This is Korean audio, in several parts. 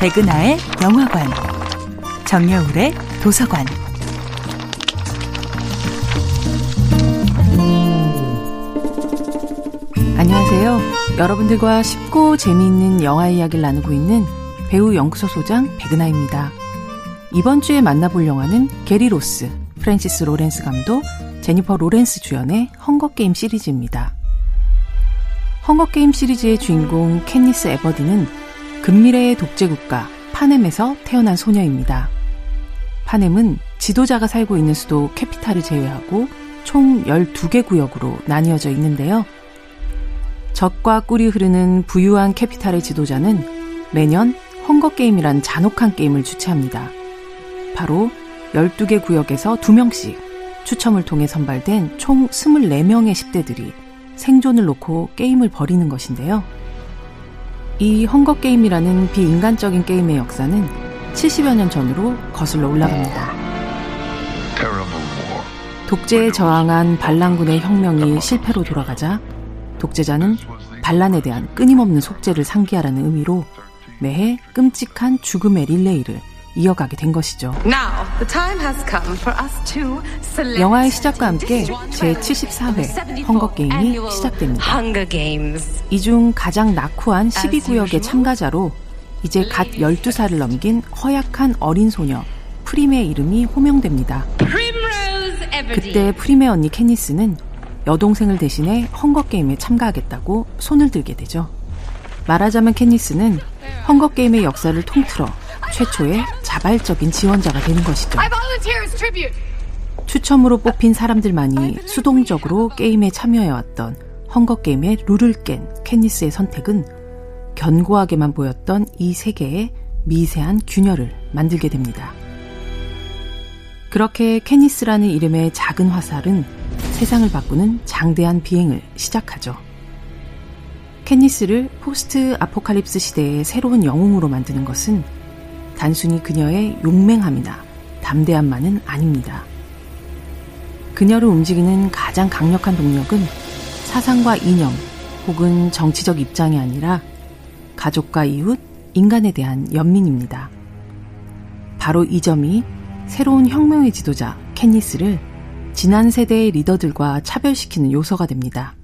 백은하의 영화관, 정여울의 도서관. 안녕하세요. 여러분들과 쉽고 재미있는 영화 이야기를 나누고 있는 배우 연구소 소장 백은하입니다. 이번 주에 만나볼 영화는 게리 로스, 프랜시스 로렌스 감독, 제니퍼 로렌스 주연의 헝거게임 시리즈입니다. 헝거게임 시리즈의 주인공 캣니스 에버딘은 근미래의 독재국가 판엠에서 태어난 소녀입니다. 판엠은 지도자가 살고 있는 수도 캐피탈을 제외하고 총 12개 구역으로 나뉘어져 있는데요. 젖과 꿀이 흐르는 부유한 캐피탈의 지도자는 매년 헝거게임이란 잔혹한 게임을 주최합니다. 바로 12개 구역에서 2명씩 추첨을 통해 선발된 총 24명의 10대들이 생존을 놓고 게임을 벌이는 것인데요. 이 헝거게임이라는 비인간적인 게임의 역사는 70여 년 전으로 거슬러 올라갑니다. 독재에 저항한 반란군의 혁명이 실패로 돌아가자 독재자는 반란에 대한 끊임없는 속죄를 상기하라는 의미로 매해 끔찍한 죽음의 릴레이를 이어가게 된 것이죠. 영화의 시작과 함께 제74회 헝거게임이 시작됩니다. 이 중 가장 낙후한 12구역의 참가자로 이제 갓 12살을 넘긴 허약한 어린 소녀 프림의 이름이 호명됩니다. 그때 프림의 언니 캐니스는 여동생을 대신해 헝거게임에 참가하겠다고 손을 들게 되죠. 말하자면 캐니스는 헝거게임의 역사를 통틀어 최초의 자발적인 지원자가 되는 것이죠. 추첨으로 뽑힌 사람들만이 수동적으로 게임에 참여해왔던 헝거게임의 룰을 깬 캔니스의 선택은 견고하게만 보였던 이 세계에 미세한 균열을 만들게 됩니다. 그렇게 캐니스라는 이름의 작은 화살은 세상을 바꾸는 장대한 비행을 시작하죠. 캐니스를 포스트 아포칼립스 시대의 새로운 영웅으로 만드는 것은 단순히 그녀의 용맹함이나 담대함만은 아닙니다. 그녀를 움직이는 가장 강력한 동력은 사상과 이념 혹은 정치적 입장이 아니라 가족과 이웃, 인간에 대한 연민입니다. 바로 이 점이 새로운 혁명의 지도자 캣니스를 지난 세대의 리더들과 차별시키는 요소가 됩니다.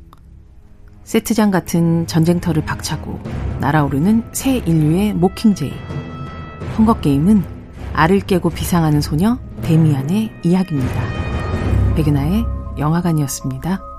세트장 같은 전쟁터를 박차고 날아오르는 새 인류의 모킹제이. 헝거게임은 알을 깨고 비상하는 소녀 데미안의 이야기입니다. 백은하의 영화관이었습니다.